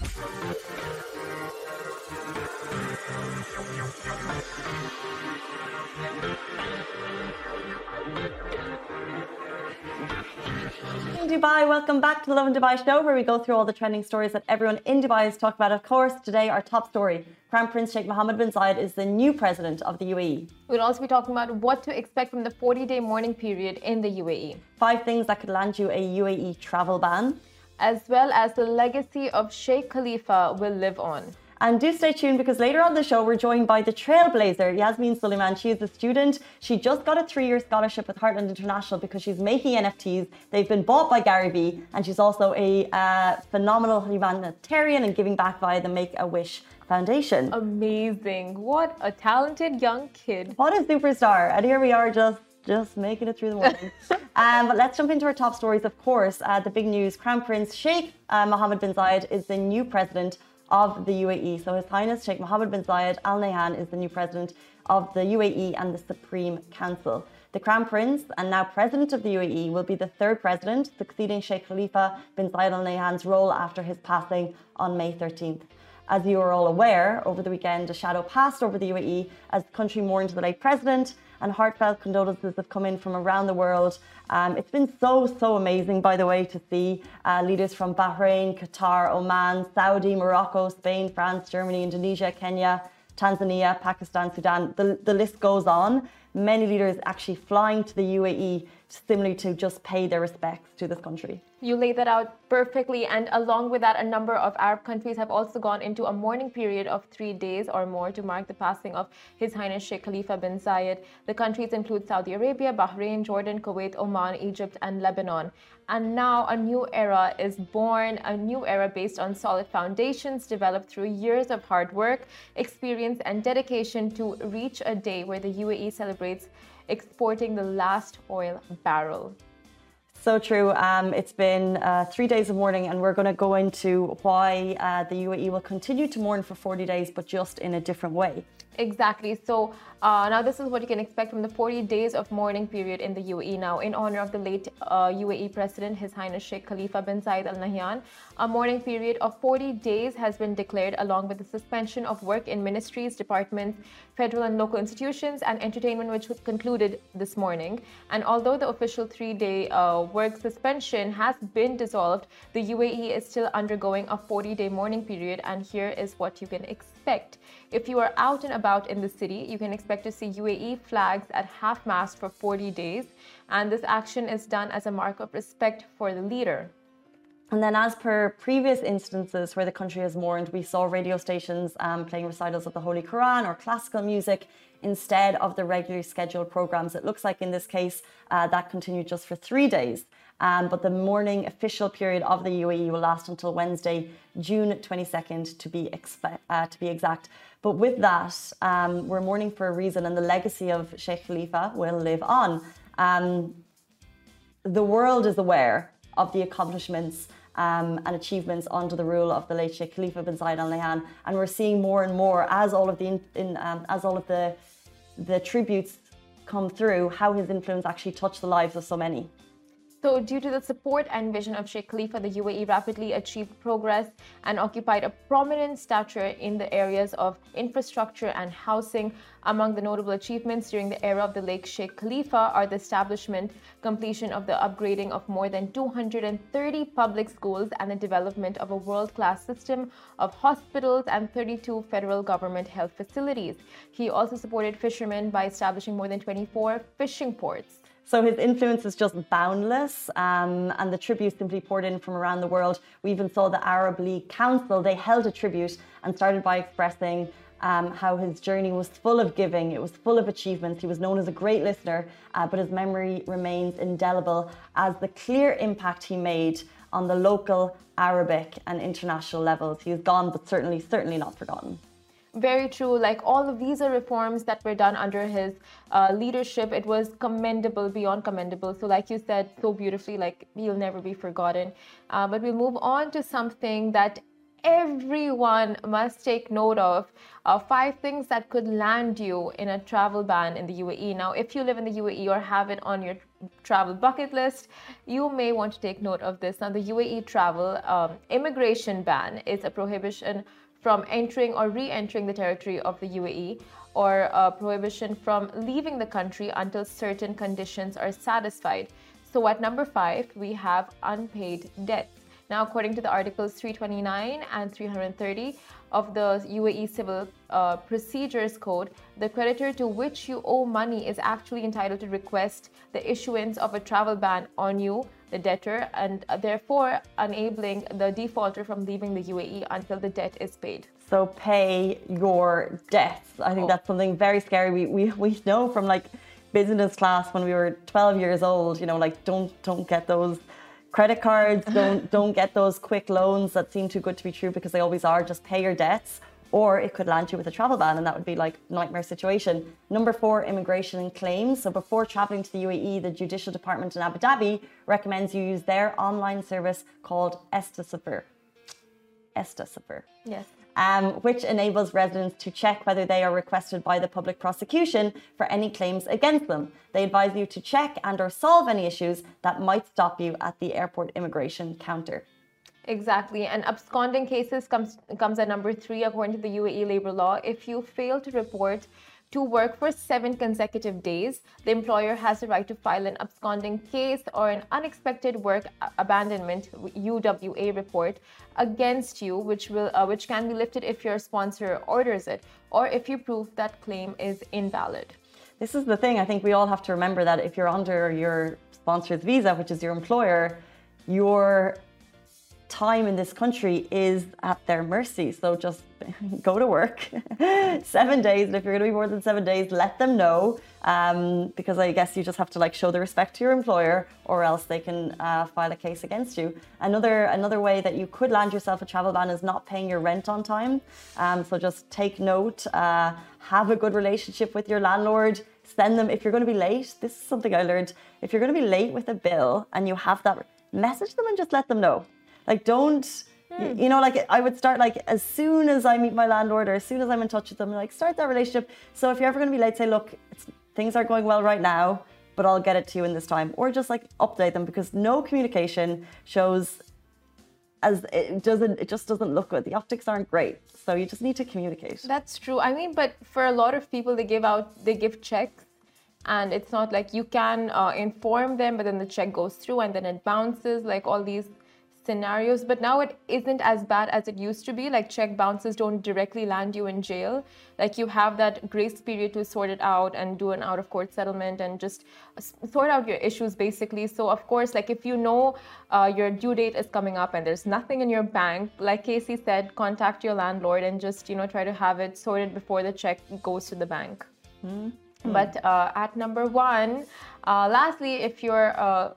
In Dubai, welcome back to the Lovin Dubai show, where we go through all the trending stories that everyone in Dubai is talking about. Of course, today our top story: Crown Prince Sheikh Mohammed bin Zayed is the new president of the UAE. We'll also be talking about what to expect from the 40-day mourning period in the UAE, Five things that could land you a UAE travel ban. As well as the legacy of Sheikh Khalifa will live on. And do stay tuned because later on the show, we're joined by the trailblazer, Yasmin Suleiman. She is a student. She just got a three year scholarship with Heartland International because she's making NFTs. They've been bought by Gary Vee, and she's also a uh, phenomenal humanitarian and giving back via the Make a Wish Foundation. Amazing. What a talented young kid. What a superstar. And here we are just just making it through the morning. um, but let's jump into our top stories. Of course, uh, the big news Crown Prince Sheikh uh, Mohammed bin Zayed is the new president of the UAE. So His Highness Sheikh Mohammed bin Zayed Al Nahyan is the new president of the UAE and the Supreme Council. The Crown Prince and now President of the UAE will be the third president, succeeding Sheikh Khalifa bin Zayed Al Nahyan's role after his passing on May 13th. As you are all aware, over the weekend, a shadow passed over the UAE as the country mourned the late president, and heartfelt condolences have come in from around the world. Um, it's been so, so amazing, by the way, to see uh, leaders from Bahrain, Qatar, Oman, Saudi, Morocco, Spain, France, Germany, Indonesia, Kenya, Tanzania, Pakistan, Sudan. The, the list goes on. Many leaders actually flying to the UAE similarly to just pay their respects to this country. You laid that out perfectly, and along with that, a number of Arab countries have also gone into a mourning period of three days or more to mark the passing of His Highness Sheikh Khalifa bin Zayed. The countries include Saudi Arabia, Bahrain, Jordan, Kuwait, Oman, Egypt, and Lebanon. And now a new era is born, a new era based on solid foundations developed through years of hard work, experience, and dedication to reach a day where the UAE celebrates exporting the last oil barrel. So true. Um, it's been uh, three days of mourning, and we're going to go into why uh, the UAE will continue to mourn for 40 days, but just in a different way. Exactly. So uh, now this is what you can expect from the 40 days of mourning period in the UAE. Now, in honor of the late uh, UAE President, His Highness Sheikh Khalifa bin Zayed Al Nahyan, a mourning period of 40 days has been declared, along with the suspension of work in ministries, departments, federal and local institutions, and entertainment, which concluded this morning. And although the official three-day uh, work suspension has been dissolved, the UAE is still undergoing a 40-day mourning period. And here is what you can expect. If you are out and about in the city, you can expect to see UAE flags at half mast for 40 days. And this action is done as a mark of respect for the leader. And then, as per previous instances where the country has mourned, we saw radio stations um, playing recitals of the Holy Quran or classical music instead of the regularly scheduled programs. It looks like in this case uh, that continued just for three days. Um, but the mourning official period of the UAE will last until Wednesday, June 22nd, to be, expe- uh, to be exact. But with that, um, we're mourning for a reason, and the legacy of Sheikh Khalifa will live on. Um, the world is aware of the accomplishments um, and achievements under the rule of the late Sheikh Khalifa bin Zayed Al Nahyan, and we're seeing more and more as all of the in, in, um, as all of the the tributes come through, how his influence actually touched the lives of so many. So, due to the support and vision of Sheikh Khalifa, the UAE rapidly achieved progress and occupied a prominent stature in the areas of infrastructure and housing. Among the notable achievements during the era of the late Sheikh Khalifa are the establishment, completion of the upgrading of more than 230 public schools, and the development of a world class system of hospitals and 32 federal government health facilities. He also supported fishermen by establishing more than 24 fishing ports. So his influence is just boundless, um, and the tributes simply poured in from around the world. We even saw the Arab League Council, they held a tribute and started by expressing um, how his journey was full of giving, it was full of achievements. He was known as a great listener, uh, but his memory remains indelible as the clear impact he made on the local, Arabic, and international levels. He is gone, but certainly, certainly not forgotten. Very true. Like all the visa reforms that were done under his uh, leadership, it was commendable, beyond commendable. So, like you said so beautifully, like he'll never be forgotten. Uh, but we'll move on to something that everyone must take note of uh, five things that could land you in a travel ban in the UAE. Now, if you live in the UAE or have it on your travel bucket list, you may want to take note of this. Now, the UAE travel um, immigration ban is a prohibition from entering or re entering the territory of the UAE or a prohibition from leaving the country until certain conditions are satisfied. So, at number five, we have unpaid debts. Now, according to the Articles 329 and 330 of the UAE Civil uh, Procedures Code, the creditor to which you owe money is actually entitled to request the issuance of a travel ban on you, the debtor, and uh, therefore enabling the defaulter from leaving the UAE until the debt is paid. So pay your debts. I think oh. that's something very scary. We, we, we know from like business class when we were 12 years old, you know, like don't don't get those credit cards don't don't get those quick loans that seem too good to be true because they always are just pay your debts or it could land you with a travel ban and that would be like nightmare situation. Number four immigration and claims. So before traveling to the uae the judicial department in abu dhabi recommends you use their online service called estafser estafser yes. Um, which enables residents to check whether they are requested by the public prosecution for any claims against them. They advise you to check and or solve any issues that might stop you at the airport immigration counter. Exactly. And absconding cases comes comes at number three according to the UAE labor law. If you fail to report to work for seven consecutive days, the employer has the right to file an absconding case or an unexpected work abandonment UWA report against you, which will uh, which can be lifted if your sponsor orders it or if you prove that claim is invalid. This is the thing. I think we all have to remember that if you're under your sponsor's visa, which is your employer, your time in this country is at their mercy. So just go to work seven days. And if you're going to be more than seven days, let them know. Um, because I guess you just have to like show the respect to your employer, or else they can uh, file a case against you. Another another way that you could land yourself a travel ban is not paying your rent on time. Um, so just take note. Uh, have a good relationship with your landlord. Send them if you're going to be late. This is something I learned. If you're going to be late with a bill and you have that, message them and just let them know like, don't, mm. you know, like I would start like as soon as I meet my landlord or as soon as I'm in touch with them, like start that relationship. So if you're ever going to be late, say, look, things are going well right now, but I'll get it to you in this time, or just like update them because no communication shows as it doesn't it just doesn't look good the optics aren't great so you just need to communicate that's true i mean but for a lot of people they give out they give checks and it's not like you can uh, inform them but then the check goes through and then it bounces like all these scenarios but now it isn't as bad as it used to be. Like check bounces don't directly land you in jail. Like you have that grace period to sort it out and do an out of court settlement and just sort out your issues basically. So of course like if you know uh, your due date is coming up and there's nothing in your bank like casey said contact your landlord and just you know try to have it sorted before the check goes to the bank. Mm-hmm. but uh, at number one uh, lastly if you're uh,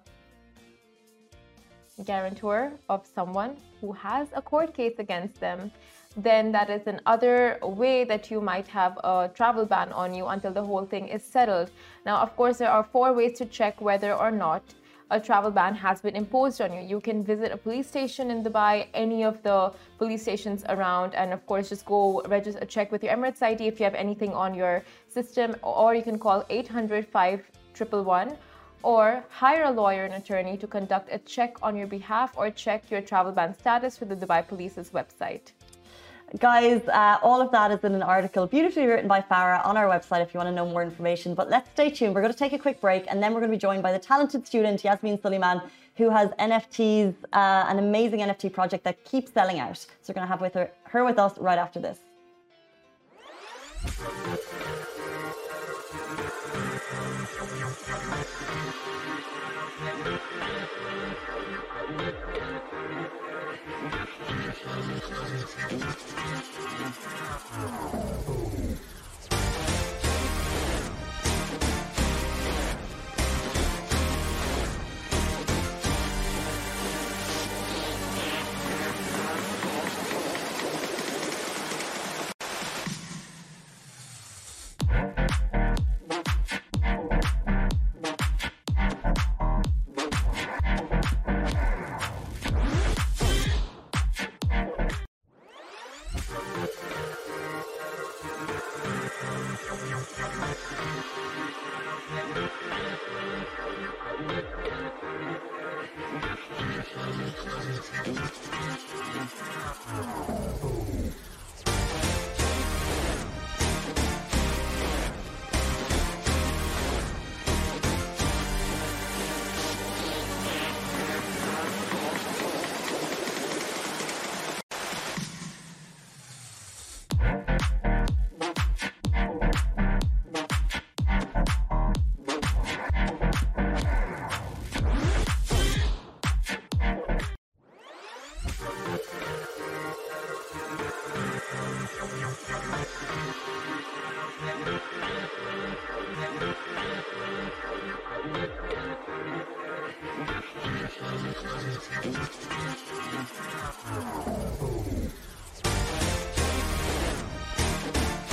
guarantor of someone who has a court case against them, then that is another way that you might have a travel ban on you until the whole thing is settled. Now, of course, there are four ways to check whether or not a travel ban has been imposed on you. You can visit a police station in Dubai, any of the police stations around, and of course, just go register, check with your Emirates ID if you have anything on your system, or you can call 800 5111 or hire a lawyer and attorney to conduct a check on your behalf or check your travel ban status with the Dubai Police's website. Guys, uh, all of that is in an article beautifully written by Farah on our website if you want to know more information. But let's stay tuned. We're going to take a quick break and then we're going to be joined by the talented student Yasmin Suleiman, who has NFTs, uh, an amazing NFT project that keeps selling out. So we're going to have with her, her with us right after this.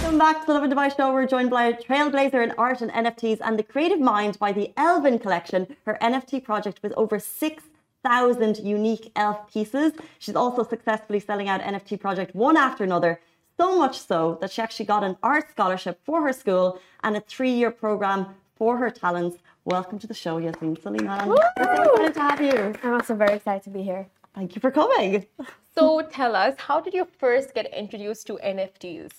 Welcome back to the Lovin Dubai Show. We're joined by a trailblazer in art and NFTs and the creative mind by the Elvin Collection, her NFT project with over six thousand unique elf pieces. She's also successfully selling out NFT project one after another, so much so that she actually got an art scholarship for her school and a three-year program for her talents Welcome to the show, Yasmin Suleiman. We're so excited to have you. I'm also very excited to be here. Thank you for coming. So tell us, how did you first get introduced to NFTs?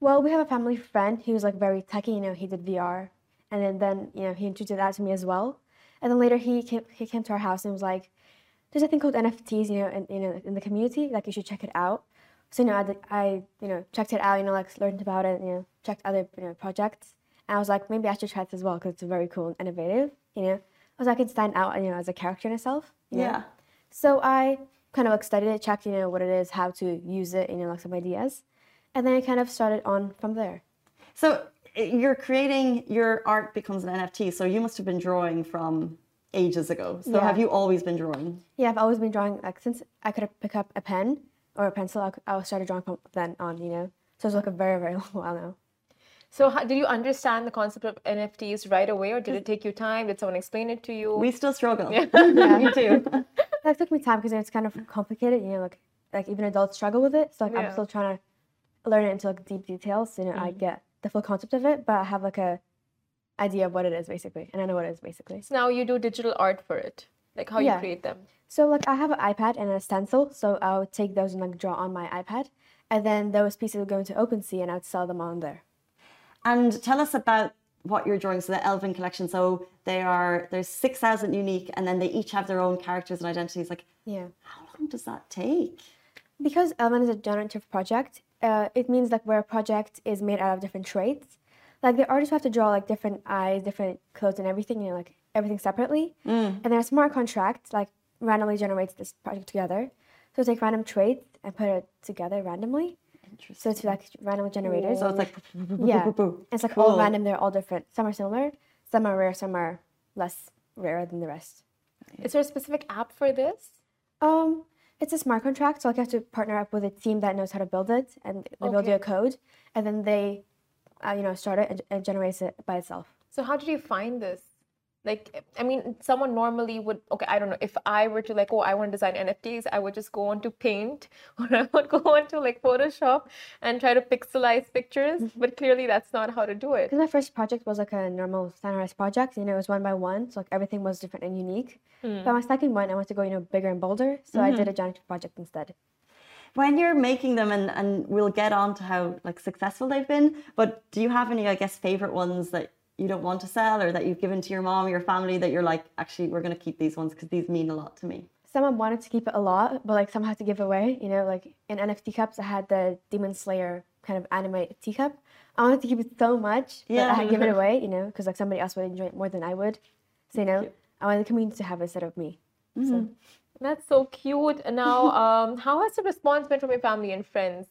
Well, we have a family friend who's like very techy, you know, he did VR. And then, then you know, he introduced that to me as well. And then later he came, he came to our house and was like, there's a thing called NFTs, you know, in, you know, in the community, like you should check it out. So, you know, I, I, you know, checked it out, you know, like learned about it, you know, checked other, you know, projects. And I was like, maybe I should try this as well because it's very cool and innovative, you know. I was like, I could stand out, you know, as a character in itself. you know? Yeah. So I kind of like studied it, checked, you know, what it is, how to use it, you know, like some ideas. And then I kind of started on from there. So eh, you're creating your art becomes an NFT. So you must have been drawing from ages ago. So Yeah. have you always been drawing? Yeah, I've always been drawing, like since I could pick up a pen or a pencil, I, I started drawing from then on, you know. So it's like a very, very long while now. So how, did you understand the concept of NFTs right away, or did it take you time? Did someone explain it to you? We still struggle. Yeah. Me too. That took me time because it's kind of complicated, you know, like like even adults struggle with it. So like Yeah. I'm still trying to learn it into like deep details. So, you know, I mm-hmm. get the full concept of it, but I have like a idea of what it is basically, and I know what it is basically. so now you do digital art for it, like how you create them. So like I have an iPad and a stencil, so I would take those and like draw on my iPad, and then those pieces would go into OpenSea and I would sell them on there. And tell us about what you're drawing. So the Elvin collection. So they are there's six thousand unique, and then they each have their own characters and identities. Like, Yeah. how long does that take? Because Elven is a generative project, uh, it means like where a project is made out of different traits. Like the artists have to draw like different eyes, different clothes, and everything. You know, like everything separately. And then a smart contract like randomly generates this project together. So take random traits and put it together randomly. So it's like randomly generated. So it's like yeah, it's like all random. They're all different. Some are similar, some are rare, some are less rare than the rest. Is there a specific app for this? Um, it's a smart contract, so like you have to partner up with a team that knows how to build it, and they build you a code, and then they, uh, you know, start it and, and generates it by itself. So how did you find this? Like, eh, I mean, someone normally would, okay, I don't know. If I were to like, oh, I want to design NFTs, I would just go on to Paint or I would go on to like Photoshop and try to pixelize pictures. Mm-hmm. But clearly that's not how to do it. Because my first project was like a normal standardized project, you know, it was one by one, so like everything was different and unique. Hmm. But my second one, I wanted to go, you know, bigger and bolder, so I did a mm-hmm. giant project instead. when you're making them, and and we'll get on to how like successful they've been. But do you have any, I guess, favorite ones that you don't want to sell, or that you've given to your mom or your family that you're like, actually, we're going to keep these ones because these mean a lot to me. Someone wanted to keep it a lot, but like some had to give away. You know, like in NFT cups, I had the Demon Slayer kind of anime teacup. I wanted to keep it so much that I had to give it away. You know, because like somebody else would enjoy it more than I would. So you know, I wanted the community to have it instead of me. So That's so cute. And Now, um, how has the response been from your family and friends?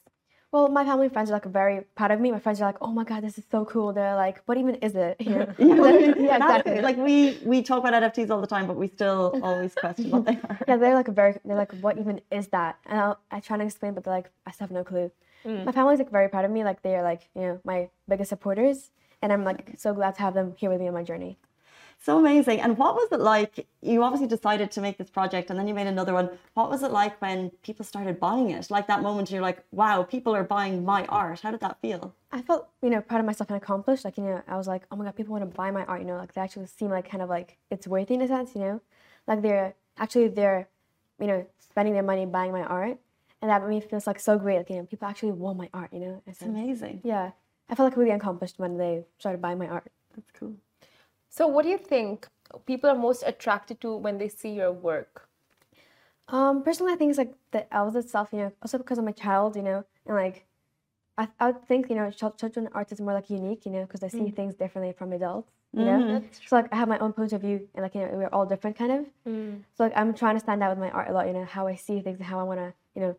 Well, my family and friends are like very proud of me. My friends are like, "Oh my god, this is so cool." They're like, "What even is it?" You know? yeah, That's- exactly. Like we we talk about NFTs all the time, but we still always question what they are. Yeah, they're like very. They're like, what even is that? And I'll, I try to explain, but they're like, I still have no clue. Mm. My family's like very proud of me. Like they are like you know my biggest supporters, and I'm like so glad to have them here with me on my journey. So amazing. And what was it like? You obviously decided to make this project and then you made another one. What was it like when people started buying it? Like that moment you're like, wow, people are buying my art. How did that feel? I felt you know proud of myself and accomplished. Like you know I was like, oh my god, people want to buy my art. You know, like they actually seem like kind of like it's worthy in a sense. You know, like they're actually they're you know spending their money buying my art, and that made me feel like so great. Like you know, people actually want my art. You know, It's amazing. Yeah, I felt like really accomplished when they started buying my art. That's cool. So, what do you think people are most attracted to when they see your work? Um, personally, I think it's like the elves itself, you know, also because I'm a child, you know, and like, I, I would think, you know, children art is more like unique, you know, because I see mm. things differently from adults, you know. Mm-hmm. So like, I have my own point of view, and like, you know, we're all different, kind of. Mm. So like, I'm trying to stand out with my art a lot, you know, how I see things and how I want to, you know,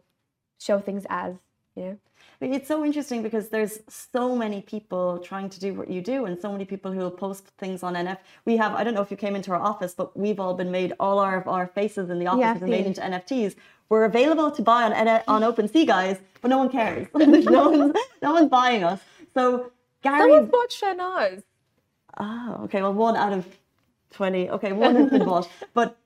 show things as, you know. It's so interesting because there's so many people trying to do what you do, and so many people who will post things on NF. We have, I don't know if you came into our office, but we've all been made, all our, our faces in the office Yeah, have been made into NFTs. We're available to buy on on OpenSea, guys, but no one cares. no one's no one's buying us. So Gary. Someone bought Shahnaz. Oh, ah, okay. Well, one out of 20. Okay, one has been bought. But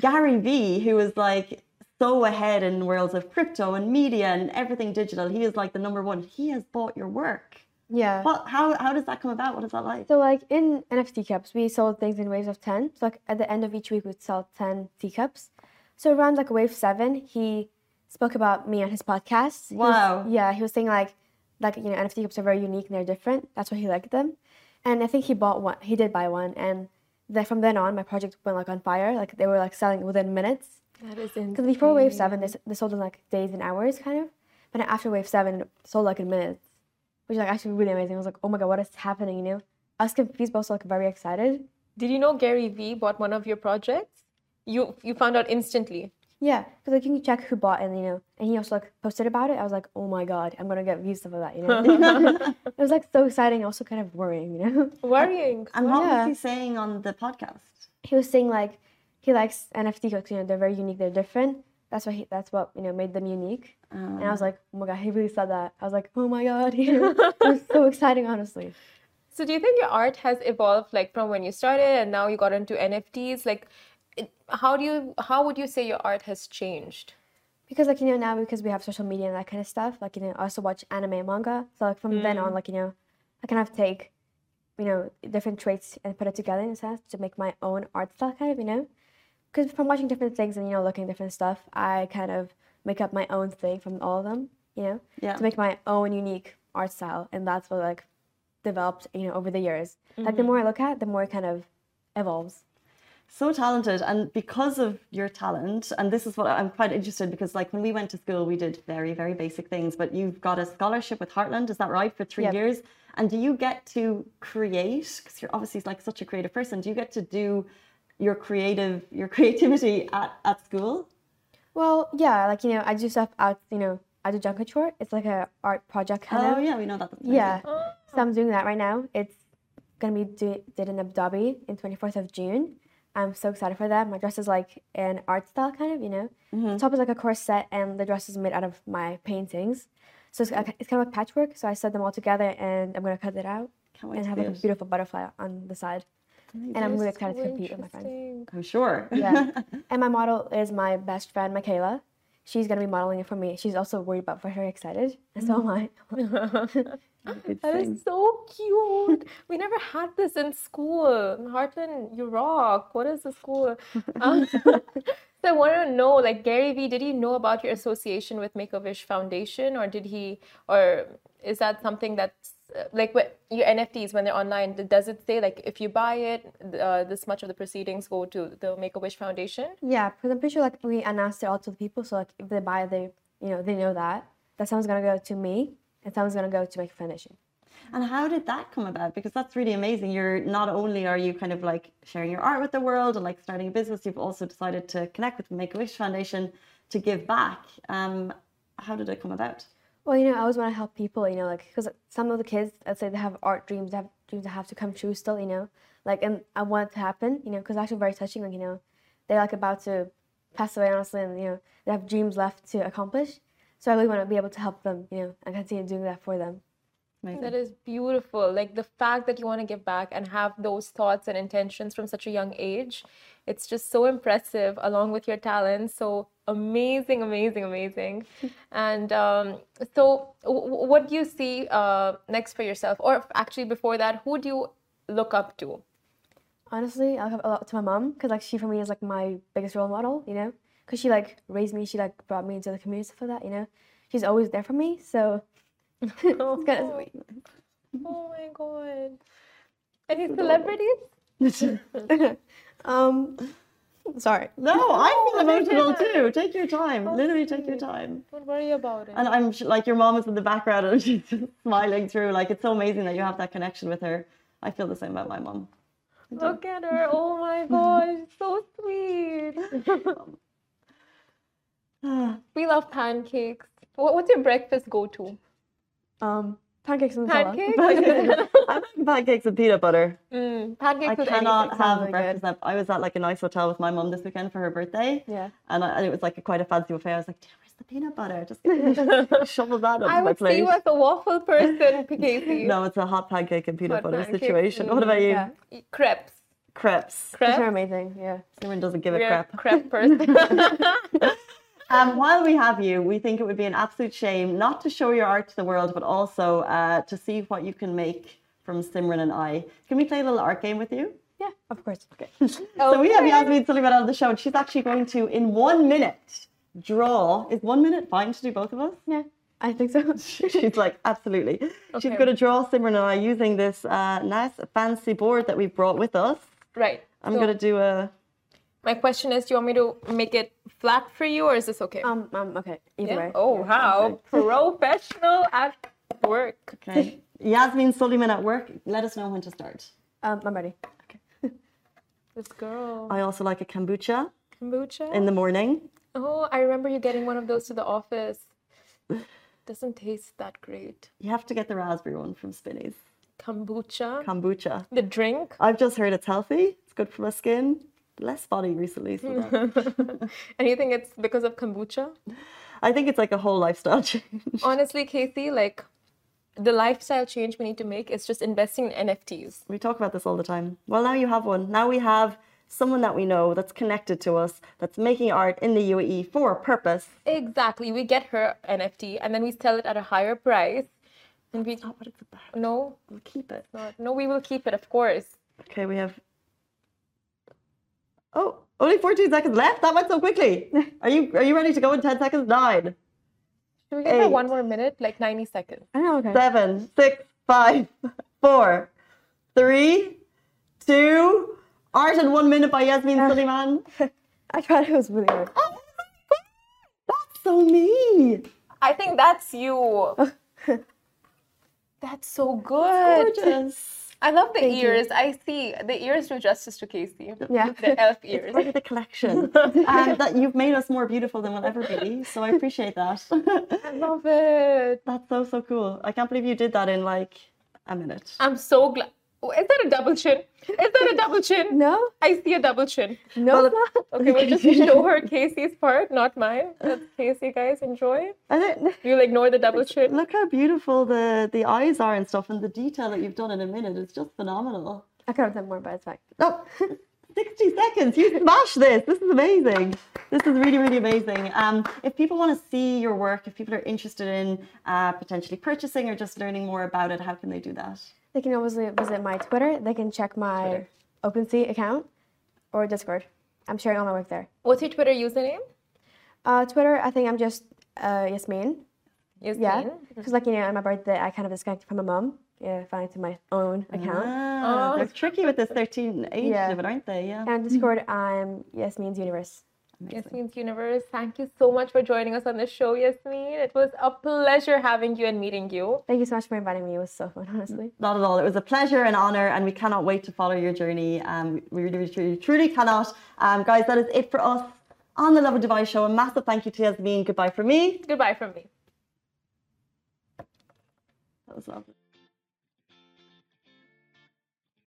Gary Vee, who is like so ahead in worlds of crypto and media and everything digital, he is like the number one. He has bought your work. Yeah. What? How? How does that come about? What is that like? So like in NFT cups, we sold things in waves of ten. So like at the end of each week, we'd sell ten teacups. So around like wave seven, he spoke about me on his podcast. He was- Wow. yeah, he was saying like, like you know, NFT cups are very unique and they're different. That's why he liked them. And I think he bought one. He did buy one, and then from then on, my project went like on fire. Like they were like selling within minutes. That is Because before wave seven, they, s- they sold in like days and hours, kind of. But after wave seven, it sold like in minutes, which is like actually really amazing. I was like, oh my god, what is happening? You know, I was confused, but also like very excited. Did you know Gary Vee bought one of your projects? You you found out instantly. Yeah, because like you can check who bought and you know, and he also like posted about it. I was like, oh my god, I'm gonna get views of that. You know, it was like so exciting, also kind of worrying. You know, Worrying. And what Yeah. was he saying on the podcast? he was saying like he likes NFT because you know they're very unique, they're different. That's why he, that's what you know made them unique. And I was um. like, oh my god, he really said that. I was like, oh my god, it was so exciting, honestly. So do you think your art has evolved like from when you started and now you got into NFTs? Like, it, how do you how would you say your art has changed? because like you know now because we have social media and that kind of stuff like you know i also watch anime and manga so like from then on mm. like you know i kind of take you know different traits and put it together in a sense to make my own art style kind of you know because from watching different things and you know looking at different stuff i kind of make up my own thing from all of them you know? Yeah. to make my own unique art style and that's what like developed you know over the years. Like the mm-hmm. more i look at it, the more it kind of evolves. So talented and because of your talent and this is what i'm quite interested because like when we went to school we did very very basic things but you've got a scholarship with heartland is that right for three Yep. years? And do you get to create because you're obviously like such a creative person do you get to do your creative your creativity at, at school well yeah like you know i do stuff out you know i do Junk Kouture it's like a art project kind oh of yeah we know that Yeah. amazing. So I'm doing that right now. It's gonna be do- did in Abu Dhabi in 24th of June. I'm so excited for that. My dress is like an art style kind of, you know. The top is like a corset, and the dress is made out of my paintings. So it's, it's kind of like patchwork. So I set them all together, and I'm gonna cut it out and have like a beautiful butterfly on the side. And I'm really excited to compete with my friends. I'm sure Yeah. and my model is my best friend, Michaela. She's gonna be modeling it for me. She's also worried about, but very excited, and so am I. Good That so cute. We never had this in school. Heartland, you rock. What is the school? Um, so I want to know, like Gary Vee, did he know about your association with Make a Wish Foundation, or did he, or is that something that's like what your NFTs when they're online? Does it say like if you buy it, uh, this much of the proceedings go to the Make a Wish Foundation? Yeah, because I'm pretty sure like we announced it all to the people, so like if they buy, they you know they know that that someone's gonna go to me and someone's gonna go to make a Wish foundation. And how did that come about? Because that's really amazing. You're not only are you kind of like sharing your art with the world and like starting a business, you've also decided to connect with the Make a Wish Foundation to give back. Um, how did it come about? Well, you know, I always want to help people, you know, like because some of the kids, let's say they have art dreams, they have dreams that have to come true still, you know, like and I want it to happen, you know, because actually very touching, like you know, they're like about to pass away honestly, and you know they have dreams left to accomplish. So I really want to be able to help them, you know, and continue doing that for them. Amazing. That is beautiful. Like the fact that you want to give back and have those thoughts and intentions from such a young age, it's just so impressive along with your talents. So amazing, amazing, amazing. And um, so, w- w- what do you see uh, next for yourself? Or actually, before that, who do you look up to? Honestly, I look up a lot to my mom because like she for me is like my biggest role model, you know, because she like raised me, she like brought me into the community for that, you know. She's always there for me, so it's kind of sweet. Oh my God. Any celebrities? um, sorry. no, I feel Oh, emotional too. Take your time. Literally take your time. Don't worry about it. And I'm sh- like, your mom is in the background and she's smiling through. Like, it's so amazing that you have that connection with her. I feel the same about my mom. Look at her. Oh my gosh. So sweet. we love pancakes. What, what's your breakfast go to? Um, pancakes and Nutella. Pancakes? I like pancakes and peanut butter. mm, pancakes I with cannot have really breakfast. I was at like a nice hotel with my mum this weekend for her birthday. Yeah. And, I, and it was like a, quite a fancy buffet. I was like, dinner is the peanut butter? Just shovel that up I my would see plate. you as a waffle person, Casey. No, it's a hot pancake and peanut Hot butter pancakes, situation. mm, What about you? yeah. Crepes. Crepes. Those are amazing. Yeah. Simran doesn't give We're a crap. crepe person. Um, while we have you, we think it would be an absolute shame not to show your art to the world, but also uh, to see what you can make from Simran and I. Can we play a little art game with you? Yeah, of course. Okay. So we have Yasmin Suleiman on the show, and she's actually going to, in one minute, draw. Is one minute fine to do both of us? Yeah, I think so. She's like, absolutely. She's Okay. going to draw Simran and I using this uh, nice fancy board that we've brought with us. right. I'm So going to do a. My question is, do you want me to make it flat for you, or is this okay? um, um, okay. Either Yeah? way. Oh, how professional at work. Okay. Yasmin Suleiman at work. Let us know when to start. Um, I'm ready. Okay. this girl. I also like a kombucha Kombucha. in the morning. oh, I remember you getting one of those to the office. Doesn't taste that great. You have to get the raspberry one from Spinneys. Kombucha. Kombucha. the drink. I've just heard it's healthy. It's good for my skin. Less spotty recently. So that- and you think it's because of kombucha? I think it's like a whole lifestyle change. Honestly, Casey, like the lifestyle change we need to make is just investing in NFTs. We talk about this all the time. Well, now you have one. Now we have someone that we know that's connected to us, that's making art in the UAE for a purpose. Exactly. We get her NFT and then we sell it at a higher price. And we Not what it's about. no, We'll keep it. not, no, we will keep it, of course. Okay, we have. Oh, only 14 seconds left. That went so quickly. Are you are you ready to go in 10 seconds? Nine, Should we give her one more minute, like 90 seconds? I know. Okay. seven, six, five, four, three, two. Art in one minute by Yasmin uh, Suleiman. I tried. It was really hard. Oh that's so me. I think that's you. that's so good. Gorgeous. I love the Thank you. ears. I see the ears do justice to Casey. Yeah. The elf It's ears. part of the collection. and that you've made us more beautiful than we'll ever be. So I appreciate that. I love it. That's so, so cool. I can't believe you did that in like a minute. I'm so glad. Oh, is that a double chin? Is that a double chin? No. I see a double chin. No. Well, it's not. Okay, we'll just show her Casey's part, not mine. That's Casey, guys. Enjoy. It, You'll ignore the double chin. look how beautiful the, the eyes are and stuff, and the detail that you've done in a minute is just phenomenal. I could have done more, but it's fine. No, 60 seconds. You smashed this. This is amazing. This is really, really amazing. Um, if people want to see your work, if people are interested in uh, potentially purchasing or just learning more about it, how can they do that? They can obviously visit my Twitter. They can check my Twitter. OpenSea account or Discord. I'm sharing all my work there. What's your Twitter username? Uh, Twitter, I think I'm just uh, Yasmin. Yasmin. Yeah. Because, like, you know, on my birthday, I kind of disconnected from my mom. Yeah, finally to my own account. Ah, Oh. They're tricky with this 13 age Yeah. limit, aren't they? Yeah. And Discord, I'm Yasmin's Universe. Amazing. Yasmin's Universe. Thank you so much for joining us on the show, Yasmin. It was a pleasure having you and meeting you. Thank you so much for inviting me. It was so fun, honestly. Not at all. It was a pleasure and honor, and we cannot wait to follow your journey. Um, we really, really, truly, truly cannot. Um, guys, that is it for us on the Lovin Dubai show. A massive thank you to Yasmin. Goodbye from me. Goodbye from me. That was lovely.